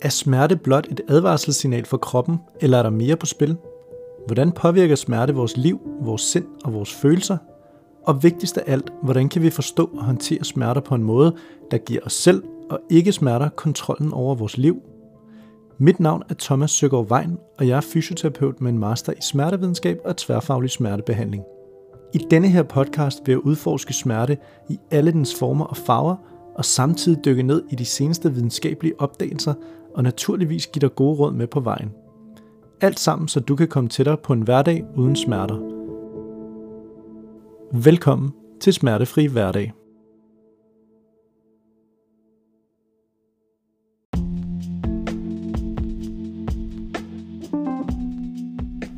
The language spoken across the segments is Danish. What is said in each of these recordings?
Er smerte blot et advarselssignal for kroppen, eller er der mere på spil? Hvordan påvirker smerte vores liv, vores sind og vores følelser? Og vigtigst af alt, hvordan kan vi forstå og håndtere smerter på en måde, der giver os selv og ikke smerter kontrollen over vores liv? Mit navn er Thomas Søgaard Vejen, og jeg er fysioterapeut med en master i smertevidenskab og tværfaglig smertebehandling. I denne her podcast vil jeg udforske smerte i alle dens former og farver, og samtidig dykke ned i de seneste videnskabelige opdagelser og naturligvis give dig gode råd med på vejen. Alt sammen, så du kan komme tættere på en hverdag uden smerter. Velkommen til Smertefri Hverdag.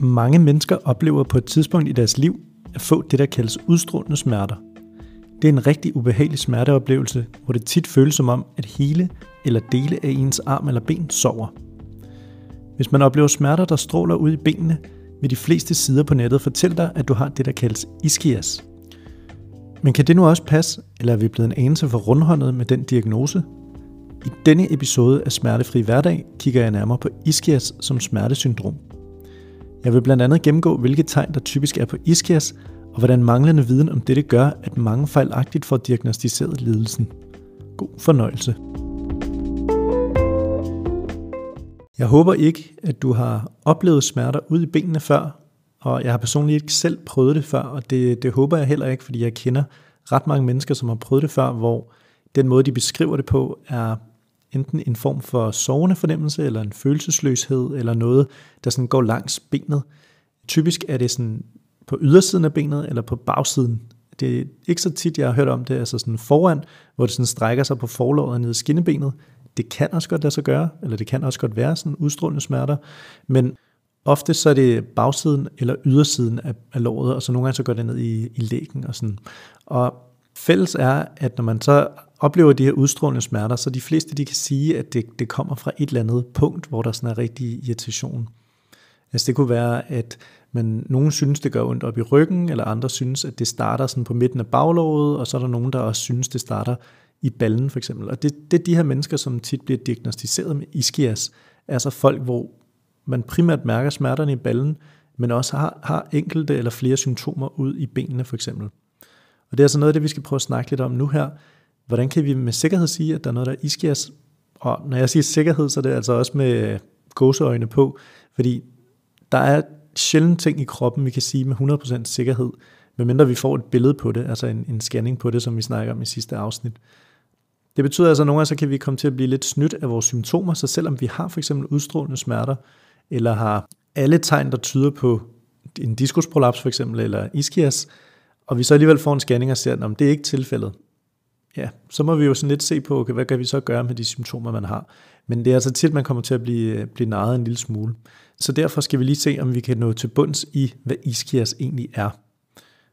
Mange mennesker oplever på et tidspunkt i deres liv at få det, der kaldes udstrålende smerter. Det er en rigtig ubehagelig smerteoplevelse, hvor det tit føles som om, at hele eller dele af ens arm eller ben sover. Hvis man oplever smerter, der stråler ud i benene, vil de fleste sider på nettet fortælle dig, at du har det, der kaldes ischias. Men kan det nu også passe, eller er vi blevet en anelse for rundhåndet med den diagnose? I denne episode af Smertefri Hverdag kigger jeg nærmere på ischias som smertesyndrom. Jeg vil blandt andet gennemgå, hvilke tegn der typisk er på ischias, og hvordan manglende viden om dette gør, at mange fejlagtigt får diagnostiseret lidelsen. God fornøjelse. Jeg håber ikke, at du har oplevet smerter ud i benene før, og jeg har personligt ikke selv prøvet det før, og det, det håber jeg heller ikke, fordi jeg kender ret mange mennesker, som har prøvet det før, hvor den måde, de beskriver det på, er enten en form for sovende fornemmelse, eller en følelsesløshed, eller noget, der sådan går langs benet. Typisk er det sådan på ydersiden af benet, eller på bagsiden. Det er ikke så tit, jeg har hørt om det, altså sådan foran, hvor det sådan strækker sig på forlåret ned i skinnebenet. Det kan også godt lade sig gøre, eller det kan også godt være sådan udstrålende smerter, men ofte så er det bagsiden eller ydersiden af, af låret, og så nogle gange så går det ned i, i lægen og sådan. Og fælles er, at når man så oplever de her udstrålende smerter, så de fleste de kan sige, at det, det kommer fra et eller andet punkt, hvor der sådan er rigtig irritation. Altså det kunne være, at men nogen synes, det gør ondt op i ryggen, eller andre synes, at det starter sådan på midten af baglåret, og så er der nogen, der også synes, det starter i ballen for eksempel. Og det, det er de her mennesker, som tit bliver diagnostiseret med ischias, altså folk, hvor man primært mærker smerterne i ballen, men også har, har enkelte eller flere symptomer ud i benene for eksempel. Og det er altså noget af det, vi skal prøve at snakke lidt om nu her. Hvordan kan vi med sikkerhed sige, at der er noget, der er ischias? Og når jeg siger sikkerhed, så er det altså også med gåseøjne på, fordi der er sjældent ting i kroppen, vi kan sige med 100% sikkerhed, medmindre vi får et billede på det, altså en, en scanning på det, som vi snakker om i sidste afsnit. Det betyder altså, at nogle gange så kan vi komme til at blive lidt snydt af vores symptomer, så selvom vi har for eksempel udstrålende smerter, eller har alle tegn, der tyder på en diskusprolaps for eksempel, eller ischias, og vi så alligevel får en scanning og ser, at det er ikke tilfældet, ja, så må vi jo sådan lidt se på, okay, hvad kan vi så gøre med de symptomer, man har. Men det er altså tit, man kommer til at blive, øh, blive narret en lille smule. Så derfor skal vi lige se, om vi kan nå til bunds i, hvad ischias egentlig er.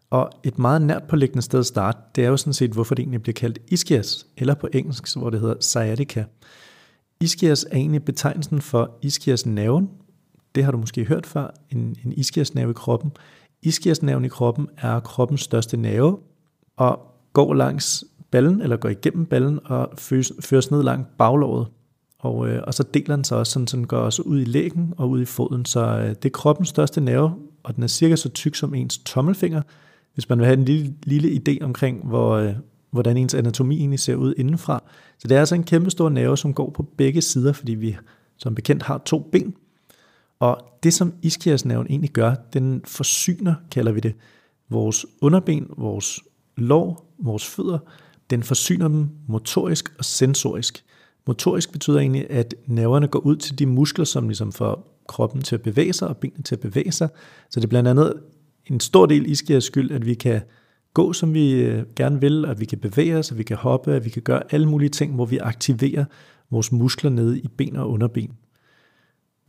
Og et meget nært påliggende sted at starte, det er jo sådan set, hvorfor det egentlig bliver kaldt ischias, eller på engelsk, hvor det hedder sciatica. Ischias er egentlig betegnelsen for ischiasnerven. Det har du måske hørt før, en, en ischiasnerve i kroppen. Ischiasnerven i kroppen er kroppens største nerve, og går langs ballen, eller går igennem ballen, og føres, føres ned langt baglåret. Og, øh, og så deler den sig også, sådan, så den går også ud i lægen og ud i foden. Så øh, det er kroppens største nerve, og den er cirka så tyk som ens tommelfinger, hvis man vil have en lille, lille idé omkring, hvor, øh, hvordan ens anatomi egentlig ser ud indenfra. Så det er altså en kæmpe stor nerve, som går på begge sider, fordi vi som bekendt har to ben. Og det, som ischiasnerven egentlig gør, den forsyner, kalder vi det, vores underben, vores lår, vores fødder, den forsyner dem motorisk og sensorisk. Motorisk betyder egentlig, at nerverne går ud til de muskler, som ligesom får kroppen til at bevæge sig og benene til at bevæge sig. Så det er blandt andet en stor del ischias skyld, at vi kan gå, som vi øh, gerne vil, at vi kan bevæge os, at vi kan hoppe, at vi kan gøre alle mulige ting, hvor vi aktiverer vores muskler nede i ben og underben.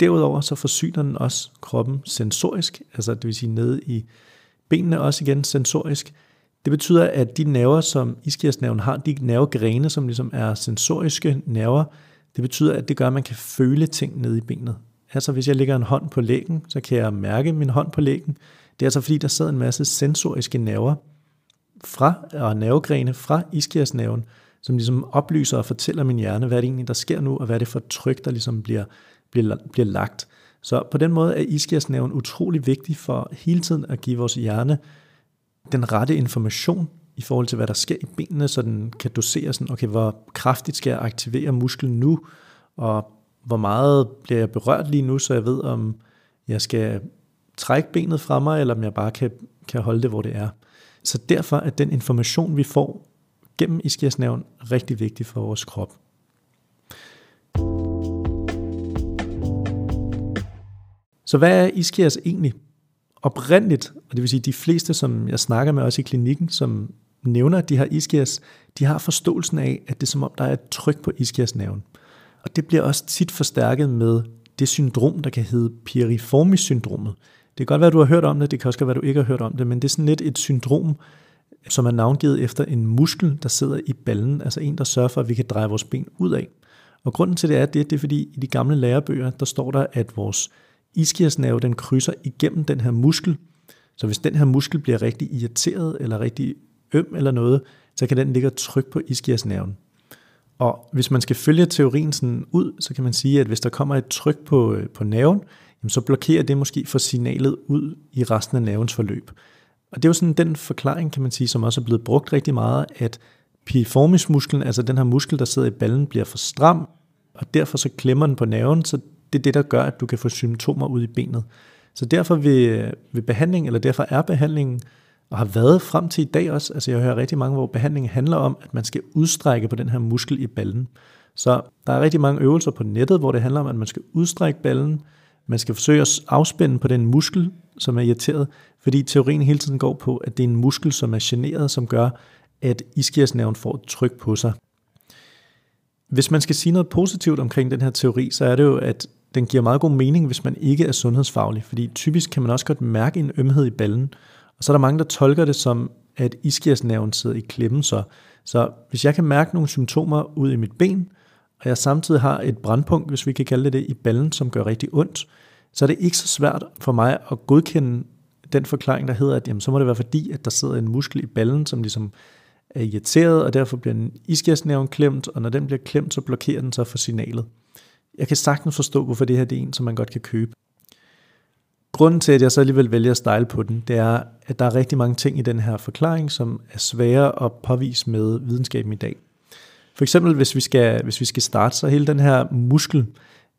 Derudover så forsyner den også kroppen sensorisk, altså det vil sige nede i benene også igen sensorisk, det betyder, at de nerver, som ischiasnerven har, de nervegrene, som ligesom er sensoriske nerver, det betyder, at det gør, at man kan føle ting nede i benet. Altså hvis jeg lægger en hånd på lægen, så kan jeg mærke min hånd på lægen. Det er altså fordi, der sidder en masse sensoriske nerver fra, og nervegrene fra ischiasnerven, som ligesom oplyser og fortæller min hjerne, hvad det egentlig, der sker nu, og hvad er det for tryk, der ligesom bliver, bliver, bliver lagt. Så på den måde er iskiasnerven utrolig vigtig for hele tiden at give vores hjerne den rette information i forhold til, hvad der sker i benene, så den kan dosere sådan, okay, hvor kraftigt skal jeg aktivere musklen nu, og hvor meget bliver jeg berørt lige nu, så jeg ved, om jeg skal trække benet fra mig, eller om jeg bare kan, kan holde det, hvor det er. Så derfor er den information, vi får gennem iskiasnerven, rigtig vigtig for vores krop. Så hvad er iskias egentlig? Oprindeligt, og det vil sige de fleste, som jeg snakker med også i klinikken, som nævner, at de har iskias, de har forståelsen af, at det er som om, der er et tryk på ischiasnerven. Og det bliver også tit forstærket med det syndrom, der kan hedde piriformis-syndromet. Det kan godt være, at du har hørt om det, det kan også være, at du ikke har hørt om det, men det er sådan lidt et syndrom, som er navngivet efter en muskel, der sidder i ballen, altså en, der sørger for, at vi kan dreje vores ben ud af. Og grunden til det er det, det er fordi i de gamle lærebøger, der står der, at vores iskiasnerve, den krydser igennem den her muskel. Så hvis den her muskel bliver rigtig irriteret, eller rigtig øm eller noget, så kan den ligge og trykke på iskiasnerven. Og hvis man skal følge teorien sådan ud, så kan man sige, at hvis der kommer et tryk på, øh, på nerven, jamen så blokerer det måske for signalet ud i resten af nervens forløb. Og det er jo sådan den forklaring, kan man sige, som også er blevet brugt rigtig meget, at piriformismusklen, altså den her muskel, der sidder i ballen, bliver for stram, og derfor så klemmer den på nerven, så det er det, der gør, at du kan få symptomer ud i benet. Så derfor vil, vil behandling, eller derfor er behandlingen, og har været frem til i dag også, altså jeg hører rigtig mange, hvor behandlingen handler om, at man skal udstrække på den her muskel i ballen. Så der er rigtig mange øvelser på nettet, hvor det handler om, at man skal udstrække ballen, man skal forsøge at afspænde på den muskel, som er irriteret, fordi teorien hele tiden går på, at det er en muskel, som er generet, som gør, at iskiasnerven får et tryk på sig. Hvis man skal sige noget positivt omkring den her teori, så er det jo, at den giver meget god mening, hvis man ikke er sundhedsfaglig, fordi typisk kan man også godt mærke en ømhed i ballen, og så er der mange, der tolker det som, at iskiasnerven sidder i klemmen. Så, så hvis jeg kan mærke nogle symptomer ud i mit ben, og jeg samtidig har et brandpunkt, hvis vi kan kalde det det, i ballen, som gør rigtig ondt, så er det ikke så svært for mig at godkende den forklaring, der hedder, at jamen, så må det være fordi, at der sidder en muskel i ballen, som ligesom er irriteret, og derfor bliver en iskiasnerven klemt, og når den bliver klemt, så blokerer den sig for signalet. Jeg kan sagtens forstå, hvorfor det her det er en, som man godt kan købe. Grunden til, at jeg så alligevel vælger at style på den, det er, at der er rigtig mange ting i den her forklaring, som er svære at påvise med videnskaben i dag. For eksempel, hvis vi skal, hvis vi skal starte, så hele den her muskel,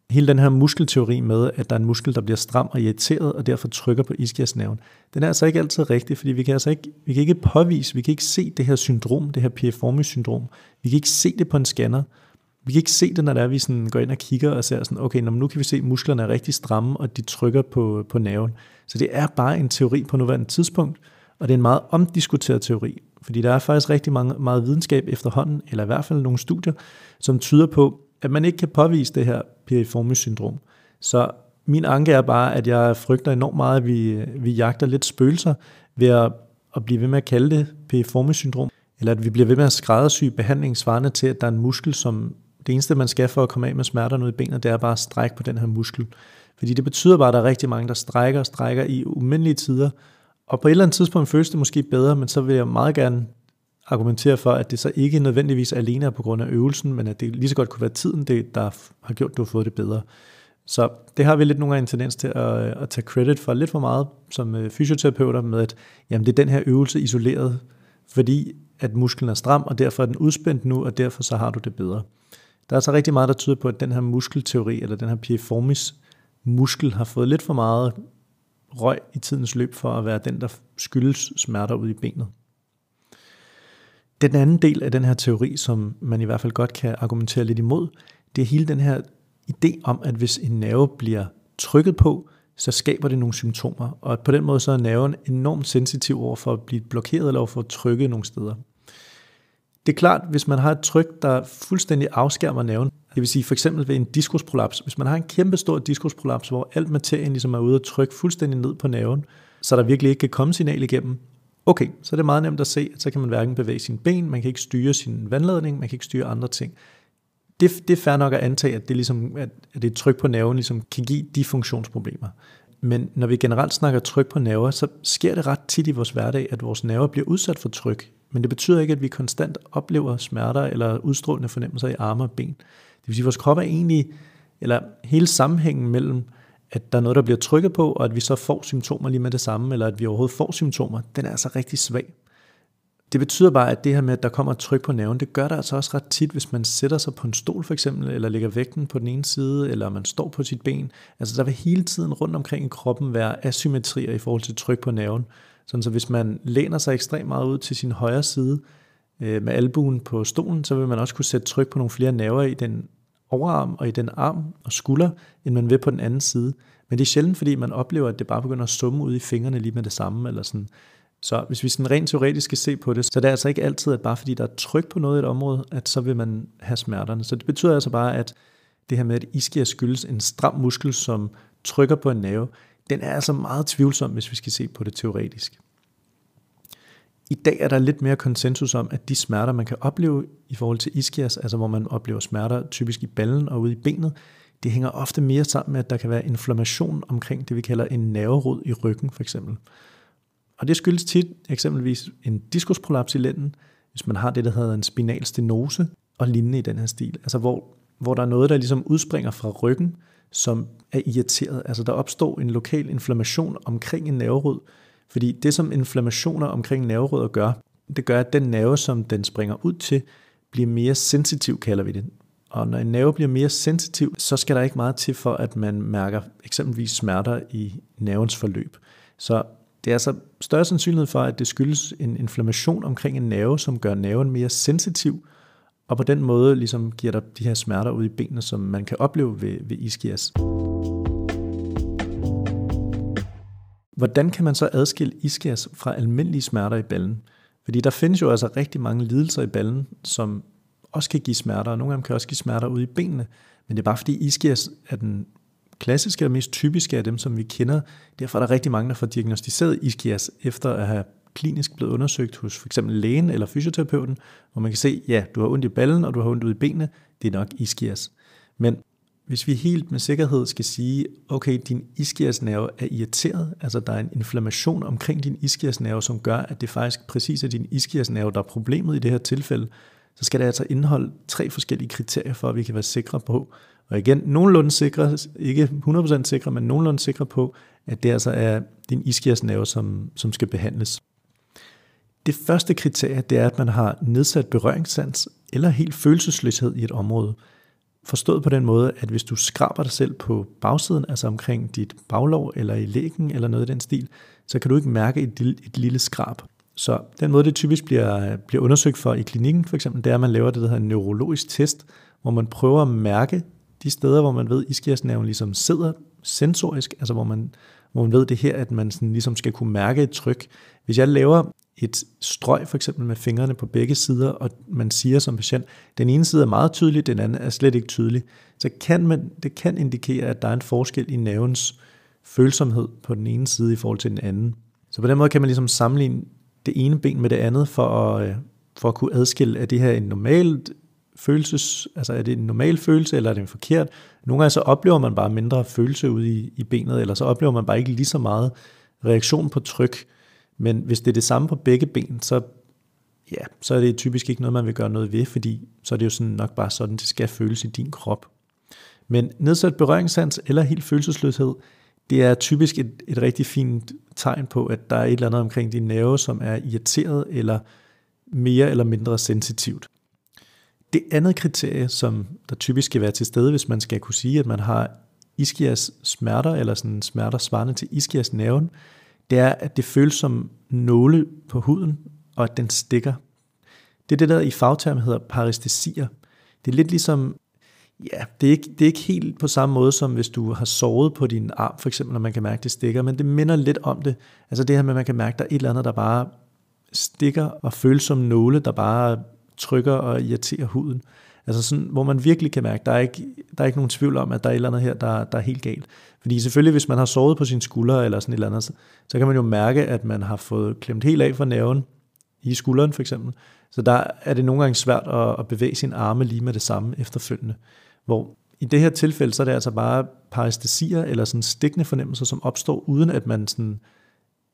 hele den her muskelteori med, at der er en muskel, der bliver stram og irriteret, og derfor trykker på iskiasnerven, den er altså ikke altid rigtig, fordi vi kan altså ikke, vi kan ikke påvise, vi kan ikke se det her syndrom, det her piriformis syndrom. Vi kan ikke se det på en scanner, vi kan ikke se det, når der er, vi sådan går ind og kigger og ser sådan, okay, nu kan vi se, at musklerne er rigtig stramme, og de trykker på, på nerven. Så det er bare en teori på nuværende tidspunkt, og det er en meget omdiskuteret teori, fordi der er faktisk rigtig mange, meget videnskab efterhånden, eller i hvert fald nogle studier, som tyder på, at man ikke kan påvise det her piriformis syndrom. Så min anke er bare, at jeg frygter enormt meget, at vi, vi jagter lidt spøgelser ved at, at blive ved med at kalde det piriformis syndrom, eller at vi bliver ved med at skræddersy behandling svarende til, at der er en muskel, som det eneste, man skal for at komme af med smerterne ud i benet, det er bare at strække på den her muskel. Fordi det betyder bare, at der er rigtig mange, der strækker og strækker i umindelige tider. Og på et eller andet tidspunkt føles det måske bedre, men så vil jeg meget gerne argumentere for, at det så ikke nødvendigvis alene er på grund af øvelsen, men at det lige så godt kunne være tiden, det, der har gjort, at du har fået det bedre. Så det har vi lidt nogle gange en tendens til at, at tage credit for lidt for meget som øh, fysioterapeuter med, at jamen, det er den her øvelse isoleret, fordi at musklen er stram, og derfor er den udspændt nu, og derfor så har du det bedre. Der er så rigtig meget, der tyder på, at den her muskelteori, eller den her piriformis muskel, har fået lidt for meget røg i tidens løb for at være den, der skyldes smerter ud i benet. Den anden del af den her teori, som man i hvert fald godt kan argumentere lidt imod, det er hele den her idé om, at hvis en nerve bliver trykket på, så skaber det nogle symptomer. Og på den måde så er nerven enormt sensitiv over for at blive blokeret eller over for at trykke nogle steder. Det er klart, hvis man har et tryk, der fuldstændig afskærmer nerven, det vil sige for eksempel ved en diskusprolaps, hvis man har en kæmpe stor diskusprolaps, hvor alt materien ligesom er ude at trykke fuldstændig ned på nerven, så der virkelig ikke kan komme signal igennem, okay, så det er meget nemt at se, at så kan man hverken bevæge sine ben, man kan ikke styre sin vandladning, man kan ikke styre andre ting. Det, det er fair nok at antage, at det, ligesom, at det tryk på nerven ligesom kan give de funktionsproblemer. Men når vi generelt snakker tryk på nerver, så sker det ret tit i vores hverdag, at vores nerver bliver udsat for tryk Men det betyder ikke, at vi konstant oplever smerter eller udstrålende fornemmelser i arme og ben. Det vil sige, at vores krop er egentlig, eller hele sammenhængen mellem, at der er noget, der bliver trykket på, og at vi så får symptomer lige med det samme, eller at vi overhovedet får symptomer, den er altså rigtig svag. Det betyder bare, at det her med, at der kommer et tryk på nerven, det gør der altså også ret tit, hvis man sætter sig på en stol for eksempel, eller lægger vægten på den ene side, eller man står på sit ben. Altså der vil hele tiden rundt omkring i kroppen være asymmetrier i forhold til tryk på nerven. Sådan så hvis man læner sig ekstremt meget ud til sin højre side øh, med albuen på stolen, så vil man også kunne sætte tryk på nogle flere nerver i den overarm og i den arm og skulder, end man vil på den anden side. Men det er sjældent, fordi man oplever, at det bare begynder at summe ud i fingrene lige med det samme, eller sådan. Så hvis vi sådan rent teoretisk skal se på det, så det er altså ikke altid, at bare fordi der er tryk på noget i et område, at så vil man have smerterne. Så det betyder altså bare, at det her med, at iskia skyldes en stram muskel, som trykker på en nerve, den er altså meget tvivlsom, hvis vi skal se på det teoretisk. I dag er der lidt mere konsensus om, at de smerter, man kan opleve i forhold til ischias, altså hvor man oplever smerter typisk i ballen og ude i benet, det hænger ofte mere sammen med, at der kan være inflammation omkring det, vi kalder en nerverod i ryggen for eksempel. Og det skyldes tit eksempelvis en diskusprolaps i lænden, hvis man har det, der hedder en spinal stenose og lignende i den her stil. Altså hvor, hvor der er noget, der ligesom udspringer fra ryggen, som er irriteret. Altså der opstår en lokal inflammation omkring en nerverod, fordi det, som inflammationer omkring nerverødder gør, det gør, at den nerve, som den springer ud til, bliver mere sensitiv, kalder vi det. Og når en nerve bliver mere sensitiv, så skal der ikke meget til for, at man mærker eksempelvis smerter i nervens forløb. Så det er altså større sandsynlighed for, at det skyldes en inflammation omkring en nerve, som gør nerven mere sensitiv, og på den måde ligesom giver der de her smerter ud i benene, som man kan opleve ved, ved ischias. Hvordan kan man så adskille ischias fra almindelige smerter i ballen? Fordi der findes jo altså rigtig mange lidelser i ballen, som også kan give smerter, og nogle af dem kan også give smerter ude i benene. Men det er bare fordi ischias er den klassiske og mest typiske af dem, som vi kender. Derfor er der rigtig mange, der får diagnostiseret ischias efter at have klinisk blevet undersøgt hos f.eks. lægen eller fysioterapeuten, hvor man kan se, ja, du har ondt i ballen, og du har ondt ude i benene, det er nok ischias. Men hvis vi helt med sikkerhed skal sige, okay, din ischiasnerve er irriteret, altså der er en inflammation omkring din ischiasnerve, som gør, at det faktisk præcis er din ischiasnerve, der er problemet i det her tilfælde, så skal det altså indeholde tre forskellige kriterier for, at vi kan være sikre på, og igen, nogenlunde sikre, ikke 100% sikre, men nogenlunde sikre på, at det altså er din ischiasnerve, som, som skal behandles. Det første kriterie, det er, at man har nedsat berøringssans eller helt følelsesløshed i et område. Forstået på den måde, at hvis du skraber dig selv på bagsiden, altså omkring dit baglov eller i lægen eller noget i den stil, så kan du ikke mærke et, et lille skrab. Så den måde, det typisk bliver, bliver undersøgt for i klinikken, for eksempel, det er, at man laver det, der hedder en neurologisk test, hvor man prøver at mærke de steder, hvor man ved, at ligesom sidder sensorisk, altså hvor man, hvor man ved det her, at man sådan ligesom skal kunne mærke et tryk. Hvis jeg laver et strøg for eksempel med fingrene på begge sider, og man siger som patient, den ene side er meget tydelig, den anden er slet ikke tydelig, så kan man, det kan indikere, at der er en forskel i nervens følsomhed på den ene side i forhold til den anden. Så på den måde kan man ligesom sammenligne det ene ben med det andet for at, øh, for at kunne adskille, at det her en normal følelses, altså er det en normal følelse, eller er det en forkert? Nogle gange så oplever man bare mindre følelse ude i, i benet, eller så oplever man bare ikke lige så meget reaktion på tryk. Men hvis det er det samme på begge ben, så, ja, så er det typisk ikke noget, man vil gøre noget ved, fordi så er det jo sådan nok bare sådan, det skal føles i din krop. Men nedsat berøringssans eller helt følelsesløshed, det er typisk et, et rigtig fint tegn på, at der er et eller andet omkring din nerve, som er irriteret eller mere eller mindre sensitivt. Det andet kriterie, som der typisk skal være til stede, hvis man skal kunne sige, at man har iskias smerter, eller sådan smerter svarende til iskias nerven, det er, at det føles som nåle på huden, og at den stikker. Det er det, der i fagterm hedder parestesier. Det er lidt ligesom, ja, det er, ikke, det er ikke helt på samme måde, som hvis du har sovet på din arm, for eksempel, når man kan mærke, at det stikker, men det minder lidt om det. Altså det her med, at man kan mærke, at der er et eller andet, der bare stikker og føles som nåle, der bare trykker og irriterer huden. Altså sådan, hvor man virkelig kan mærke, der er ikke, der er ikke nogen tvivl om, at der er et eller andet her, der, der er helt galt. Fordi selvfølgelig, hvis man har sovet på sin skulder eller sådan et eller andet, så, så kan man jo mærke, at man har fået klemt helt af fra nerven, i skulderen for eksempel. Så der er det nogle gange svært at, at bevæge sin arme lige med det samme efterfølgende. Hvor i det her tilfælde, så er det altså bare parestesier eller sådan stikkende fornemmelser, som opstår, uden at man sådan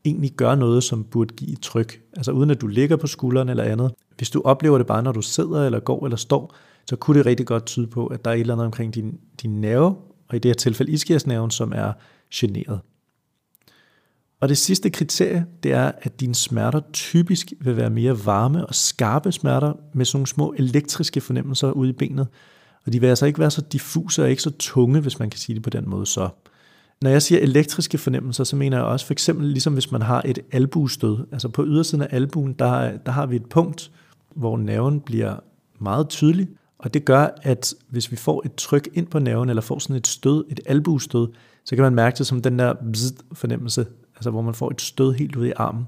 egentlig gør noget, som burde give et tryk. Altså uden at du ligger på skulderen eller andet. Hvis du oplever det bare, når du sidder eller går eller står, så kunne det rigtig godt tyde på, at der er et eller andet omkring din, din nerve, og i det her tilfælde iskiasnerven, som er generet. Og det sidste kriterie, det er, at dine smerter typisk vil være mere varme og skarpe smerter med sådan nogle små elektriske fornemmelser ude i benet. Og de vil altså ikke være så diffuse og ikke så tunge, hvis man kan sige det på den måde så. Når jeg siger elektriske fornemmelser, så mener jeg også for eksempel ligesom hvis man har et albuestød. Altså på ydersiden af albuen, der, der har vi et punkt, hvor nerven bliver meget tydelig, og det gør, at hvis vi får et tryk ind på nerven, eller får sådan et stød, et albuestød, så kan man mærke det som den der fornemmelse, altså hvor man får et stød helt ud i armen.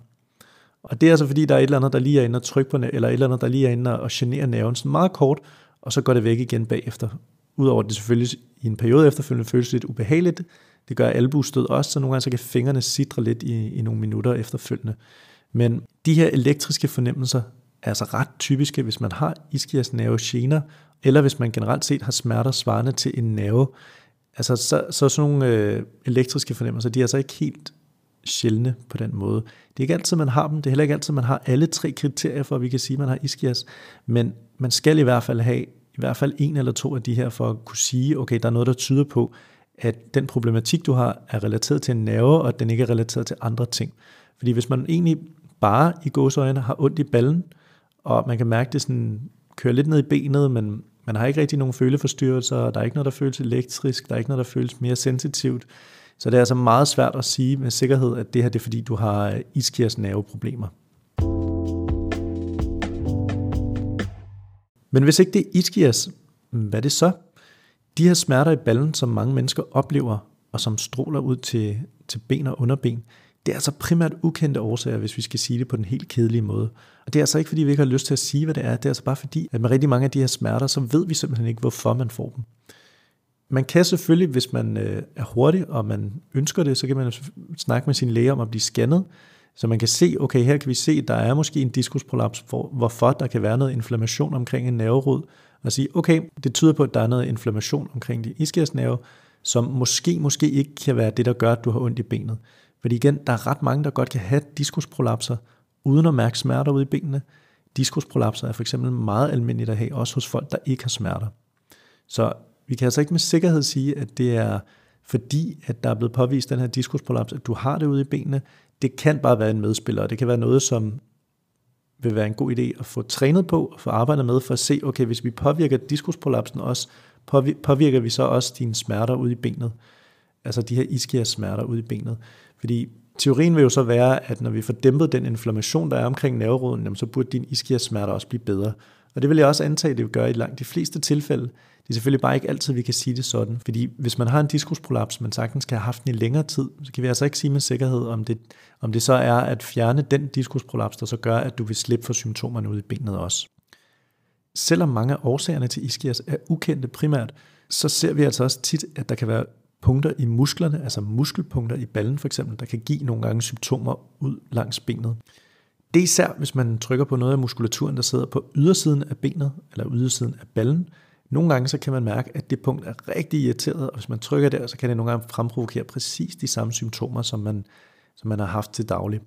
Og det er altså fordi, der er et eller andet, der lige er inde og trykke på, eller et eller andet, der lige er inde og genere nerven, sådan meget kort, og så går det væk igen bagefter. Udover at det selvfølgelig i en periode efterfølgende føles lidt ubehageligt, det gør albuestød også, så nogle gange så kan fingrene sidre lidt i, i nogle minutter efterfølgende. Men de her elektriske fornemmelser altså ret typiske, hvis man har ischias nervegener, eller hvis man generelt set har smerter svarende til en nerve. Altså så, så sådan nogle øh, elektriske fornemmelser, de er altså ikke helt sjældne på den måde. Det er ikke altid, man har dem. Det er heller ikke altid, man har alle tre kriterier for, at vi kan sige, at man har ischias. Men man skal i hvert fald have i hvert fald en eller to af de her, for at kunne sige, okay, der er noget, der tyder på, at den problematik, du har, er relateret til en nerve, og at den ikke er relateret til andre ting. Fordi hvis man egentlig bare i gåsøjne har ondt i ballen, og man kan mærke, at det sådan kører lidt ned i benet, men man har ikke rigtig nogen føleforstyrrelser, der er ikke noget, der føles elektrisk, der er ikke noget, der føles mere sensitivt. Så det er altså meget svært at sige med sikkerhed, at det her det er fordi, du har iskias nerveproblemer. Men hvis ikke det er iskias, hvad er det så? De her smerter i ballen, som mange mennesker oplever, og som stråler ud til, til ben og underben, det er altså primært ukendte årsager, hvis vi skal sige det på den helt kedelige måde. Og det er altså ikke, fordi vi ikke har lyst til at sige, hvad det er. Det er altså bare fordi, at med rigtig mange af de her smerter, så ved vi simpelthen ikke, hvorfor man får dem. Man kan selvfølgelig, hvis man øh, er hurtig, og man ønsker det, så kan man snakke med sin læge om at blive scannet, så man kan se, okay, her kan vi se, at der er måske en diskusprolaps, hvorfor der kan være noget inflammation omkring en nerverod, og sige, okay, det tyder på, at der er noget inflammation omkring din iskiasnerve, som måske, måske ikke kan være det, der gør, at du har ondt i benet. Fordi igen, der er ret mange, der godt kan have diskusprolapser, uden at mærke smerter ude i benene. Diskusprolapser er for eksempel meget almindeligt at have, også hos folk, der ikke har smerter. Så vi kan altså ikke med sikkerhed sige, at det er fordi, at der er blevet påvist den her diskusprolaps, at du har det ude i benene. Det kan bare være en medspiller, og det kan være noget, som vil være en god idé at få trænet på og få arbejdet med for at se, okay, hvis vi påvirker diskusprolapsen også, påvirker vi så også dine smerter ude i benet. Altså de her iskias smerter ude i benet. Fordi teorien vil jo så være, at når vi får dæmpet den inflammation, der er omkring nerveroden, så burde din iskias også blive bedre. Og det vil jeg også antage, at det vil gøre i langt de fleste tilfælde. Det er selvfølgelig bare ikke altid, vi kan sige det sådan. Fordi hvis man har en diskusprolaps, man sagtens skal have haft den i længere tid, så kan vi altså ikke sige med sikkerhed, om det, om det så er at fjerne den diskusprolaps, der så gør, at du vil slippe for symptomerne ud i benet også. Selvom mange af årsagerne til ischias er ukendte primært, så ser vi altså også tit, at der kan være punkter i musklerne, altså muskelpunkter i ballen for eksempel, der kan give nogle gange symptomer ud langs benet. Det er især, hvis man trykker på noget af muskulaturen, der sidder på ydersiden af benet, eller ydersiden af ballen. Nogle gange så kan man mærke, at det punkt er rigtig irriteret, og hvis man trykker der, så kan det nogle gange fremprovokere præcis de samme symptomer, som man, som man har haft til daglig.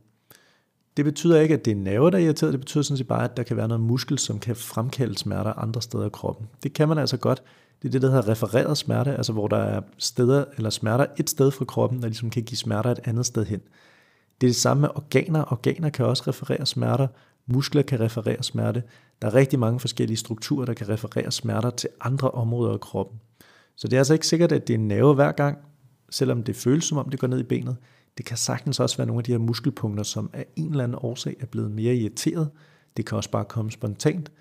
Det betyder ikke, at det er nerver, der er irriteret, det betyder sådan set bare, at der kan være noget muskel, som kan fremkalde smerter andre steder i kroppen. Det kan man altså godt. Det er det, der hedder refereret smerte, altså hvor der er steder eller smerter et sted fra kroppen, der ligesom kan give smerter et andet sted hen. Det er det samme med organer. Organer kan også referere smerter. Muskler kan referere smerte. Der er rigtig mange forskellige strukturer, der kan referere smerter til andre områder af kroppen. Så det er altså ikke sikkert, at det er en nerve hver gang, selvom det føles som om det går ned i benet. Det kan sagtens også være nogle af de her muskelpunkter, som af en eller anden årsag er blevet mere irriteret. Det kan også bare komme spontant.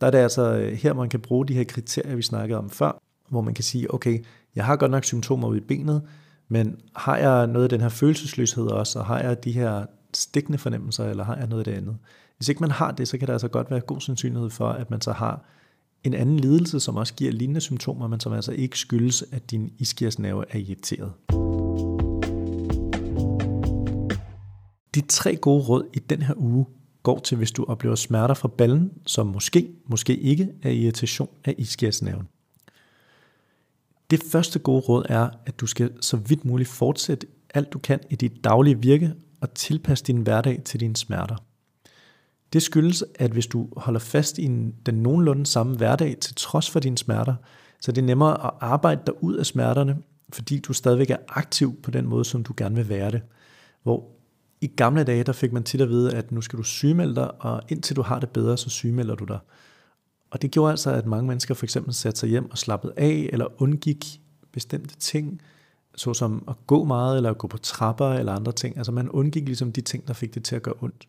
Der er det altså øh, her, man kan bruge de her kriterier, vi snakkede om før, hvor man kan sige, okay, jeg har godt nok symptomer ude i benet, men har jeg noget af den her følelsesløshed også, og har jeg de her stikkende fornemmelser, eller har jeg noget af det andet? Hvis ikke man har det, så kan der altså godt være god sandsynlighed for, at man så har en anden lidelse, som også giver lignende symptomer, men som altså ikke skyldes, at din iskiasnerve er irriteret. De tre gode råd i den her uge går til, hvis du oplever smerter fra ballen, som måske, måske ikke er irritation af ischiasnerven. Det første gode råd er, at du skal så vidt muligt fortsætte alt du kan i dit daglige virke, og tilpasse din hverdag til dine smerter. Det skyldes, at hvis du holder fast i den nogenlunde samme hverdag til trods for dine smerter, så det er nemmere at arbejde dig ud af smerterne, fordi du stadigvæk er aktiv på den måde, som du gerne vil være det. Hvor i gamle dage, der fik man tit at vide, at nu skal du sygemelde dig, og indtil du har det bedre, så sygemelder du dig. Og det gjorde altså, at mange mennesker for eksempel satte sig hjem og slappede af, eller undgik bestemte ting, såsom at gå meget, eller at gå på trapper, eller andre ting. Altså man undgik ligesom de ting, der fik det til at gøre ondt.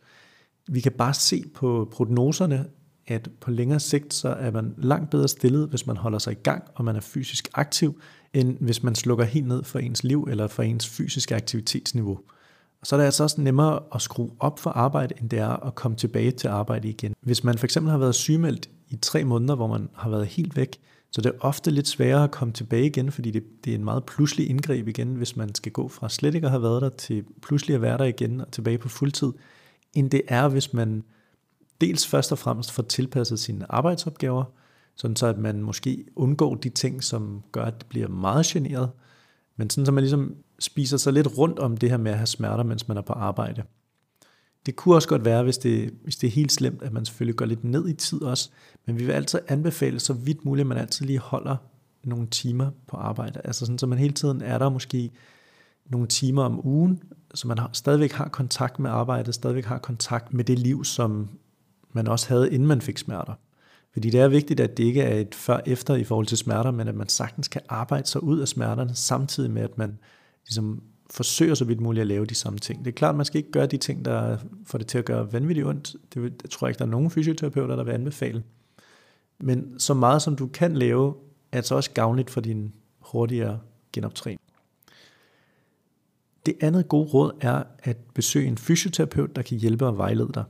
Vi kan bare se på prognoserne, at på længere sigt, så er man langt bedre stillet, hvis man holder sig i gang, og man er fysisk aktiv, end hvis man slukker helt ned for ens liv, eller for ens fysiske aktivitetsniveau. Og så er det altså også nemmere at skrue op for arbejde, end det er at komme tilbage til arbejde igen. Hvis man for eksempel har været sygemeldt i tre måneder, hvor man har været helt væk, så det er ofte lidt sværere at komme tilbage igen, fordi det, det er en meget pludselig indgreb igen, hvis man skal gå fra slet ikke at have været der til pludselig at være der igen og tilbage på fuldtid, end det er, hvis man dels først og fremmest får tilpasset sine arbejdsopgaver, sådan så at man måske undgår de ting, som gør, at det bliver meget generet, men sådan så man ligesom spiser sig lidt rundt om det her med at have smerter, mens man er på arbejde. Det kunne også godt være, hvis det, hvis det er helt slemt, at man selvfølgelig går lidt ned i tid også, men vi vil altid anbefale så vidt muligt, at man altid lige holder nogle timer på arbejde. Altså sådan, så man hele tiden er der måske nogle timer om ugen, så man har, stadigvæk har kontakt med arbejdet, stadigvæk har kontakt med det liv, som man også havde, inden man fik smerter. Fordi det er vigtigt, at det ikke er et før-efter i forhold til smerter, men at man sagtens kan arbejde sig ud af smerterne, samtidig med, at man ligesom forsøger så vidt muligt at lave de samme ting. Det er klart, man skal ikke gøre de ting, der får det til at gøre vanvittigt ondt. Det, det tror jeg ikke, der er nogen fysioterapeuter, der vil anbefale. Men så meget som du kan lave, er det også gavnligt for din hurtigere genoptræning. Det andet gode råd er at besøge en fysioterapeut, der kan hjælpe og vejlede dig.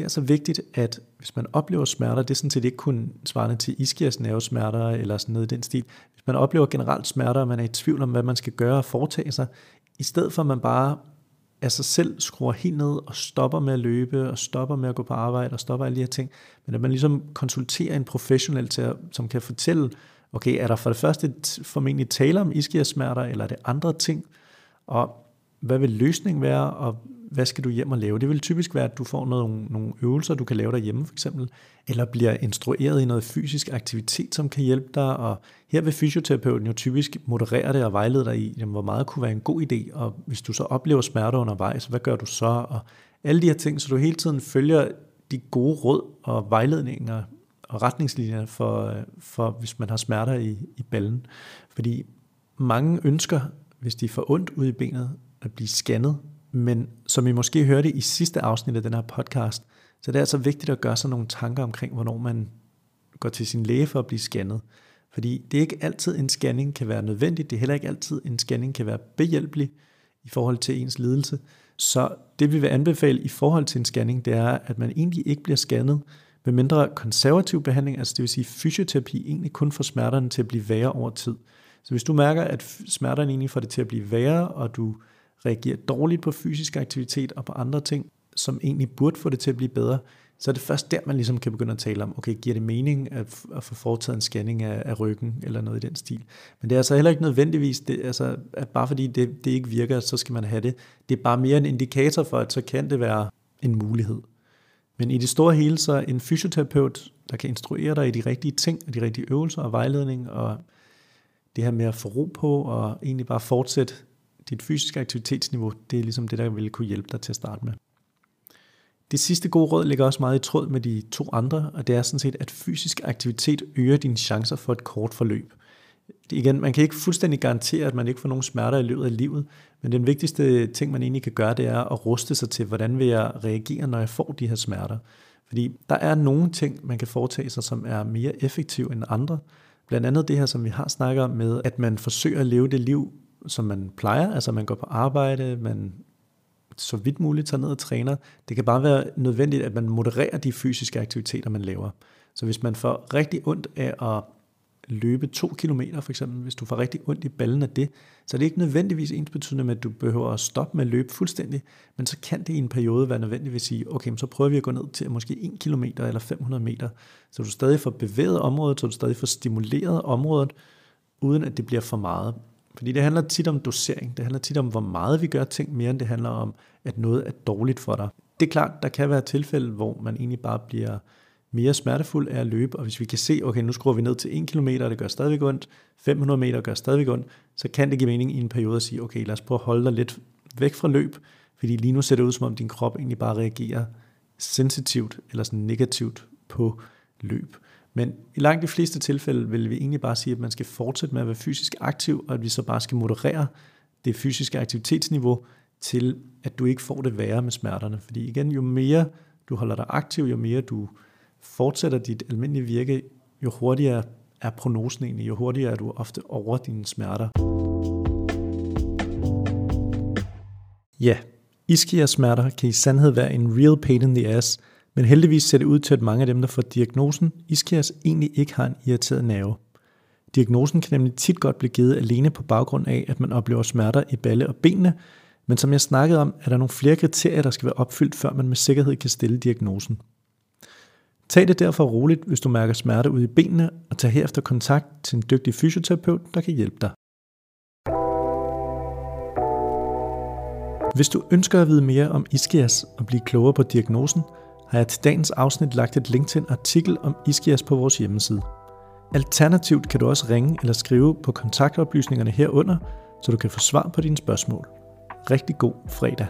Det er så vigtigt, at hvis man oplever smerter, det er sådan set ikke kun svarende til iskias nervesmerter eller sådan noget i den stil. Hvis man oplever generelt smerter, og man er i tvivl om, hvad man skal gøre og foretage sig, i stedet for at man bare af sig selv skruer helt ned og stopper med at løbe og stopper med at gå på arbejde og stopper alle de her ting, men at man ligesom konsulterer en professionel til at, som kan fortælle, okay, er der for det første formentlig tale om iskiasmerter, eller er det andre ting, og hvad vil løsningen være, og hvad skal du hjem og lave? Det vil typisk være, at du får nogle, nogle øvelser, du kan lave derhjemme for eksempel, eller bliver instrueret i noget fysisk aktivitet, som kan hjælpe dig, og her vil fysioterapeuten jo typisk moderere det og vejlede dig i, jamen, hvor meget kunne være en god idé, og hvis du så oplever smerter undervejs, hvad gør du så? Og alle de her ting, så du hele tiden følger de gode råd og vejledninger og retningslinjer for, for hvis man har smerter i, i ballen. Fordi mange ønsker, hvis de får ondt ud i benet, at blive scannet men som I måske hørte i sidste afsnit af den her podcast, så det er altså vigtigt at gøre sig nogle tanker omkring, hvornår man går til sin læge for at blive scannet. Fordi det er ikke altid, en scanning kan være nødvendig. Det er heller ikke altid, en scanning kan være behjælpelig i forhold til ens lidelse. Så det vi vil anbefale i forhold til en scanning, det er, at man egentlig ikke bliver scannet, med mindre konservativ behandling, altså det vil sige fysioterapi, egentlig kun får smerterne til at blive værre over tid. Så hvis du mærker, at smerterne egentlig får det til at blive værre, og du reagerer dårligt på fysisk aktivitet og på andre ting, som egentlig burde få det til at blive bedre, så er det først der, man ligesom kan begynde at tale om, okay, giver det mening at, at få foretaget en scanning af, af ryggen, eller noget i den stil. Men det er altså heller ikke nødvendigvis, det, altså, at bare fordi det, det ikke virker, så skal man have det. Det er bare mere en indikator for, at så kan det være en mulighed. Men i det store hele, så en fysioterapeut, der kan instruere dig i de rigtige ting, og de rigtige øvelser og vejledning, og det her med at få ro på, og egentlig bare fortsætte dit fysiske aktivitetsniveau, det er ligesom det, der vil kunne hjælpe dig til at starte med. Det sidste gode råd ligger også meget i tråd med de to andre, og det er sådan set, at fysisk aktivitet øger dine chancer for et kort forløb. Det, igen, man kan ikke fuldstændig garantere, at man ikke får nogen smerter i løbet af livet, men den vigtigste ting, man egentlig kan gøre, det er at ruste sig til, hvordan vil jeg reagere, når jeg får de her smerter. Fordi der er nogle ting, man kan foretage sig, som er mere effektive end andre. Blandt andet det her, som vi har snakket om med, at man forsøger at leve det liv, som man plejer, altså man går på arbejde, man så vidt muligt tager ned og træner. Det kan bare være nødvendigt, at man modererer de fysiske aktiviteter, man laver. Så hvis man får rigtig ondt af at løbe to kilometer for eksempel, hvis du får rigtig ondt i ballen af det, så er det ikke nødvendigvis ens betydende med, at du behøver at stoppe med at løbe fuldstændig, men så kan det i en periode være nødvendigt at sige, okay, så prøver vi at gå ned til måske 1 km eller 500 meter, så du stadig får bevæget området, så du stadig får stimuleret området, uden at det bliver for meget. Fordi det handler tit om dosering. Det handler tit om, hvor meget vi gør ting, mere end det handler om, at noget er dårligt for dig. Det er klart, der kan være tilfælde, hvor man egentlig bare bliver mere smertefuld af at løbe, og hvis vi kan se, okay, nu skruer vi ned til 1 km, og det gør stadigvæk ondt, 500 meter gør stadigvæk ondt, så kan det give mening i en periode at sige, okay, lad os prøve at holde dig lidt væk fra løb, fordi lige nu ser det ud som om din krop egentlig bare reagerer sensitivt eller sådan negativt på løb. Men i langt de fleste tilfælde vil vi egentlig bare sige, at man skal fortsætte med at være fysisk aktiv, og at vi så bare skal moderere det fysiske aktivitetsniveau til, at du ikke får det værre med smerterne. Fordi igen, jo mere du holder dig aktiv, jo mere du fortsætter dit almindelige virke, jo hurtigere er prognosen egentlig, jo hurtigere er du ofte over dine smerter. Ja, Ischia-smerter kan i sandhed være en real pain in the ass, men heldigvis ser det ud til, at mange af dem, der får diagnosen iskias, egentlig ikke har en irriteret nerve. Diagnosen kan nemlig tit godt blive givet alene på baggrund af, at man oplever smerter i balle og benene, men som jeg snakkede om, er der nogle flere kriterier, der skal være opfyldt, før man med sikkerhed kan stille diagnosen. Tag det derfor roligt, hvis du mærker smerte ude i benene, og tag herefter kontakt til en dygtig fysioterapeut, der kan hjælpe dig. Hvis du ønsker at vide mere om ischias og blive klogere på diagnosen, har jeg til dagens afsnit lagt et link til en artikel om ischias på vores hjemmeside. Alternativt kan du også ringe eller skrive på kontaktoplysningerne herunder, så du kan få svar på dine spørgsmål. Rigtig god fredag.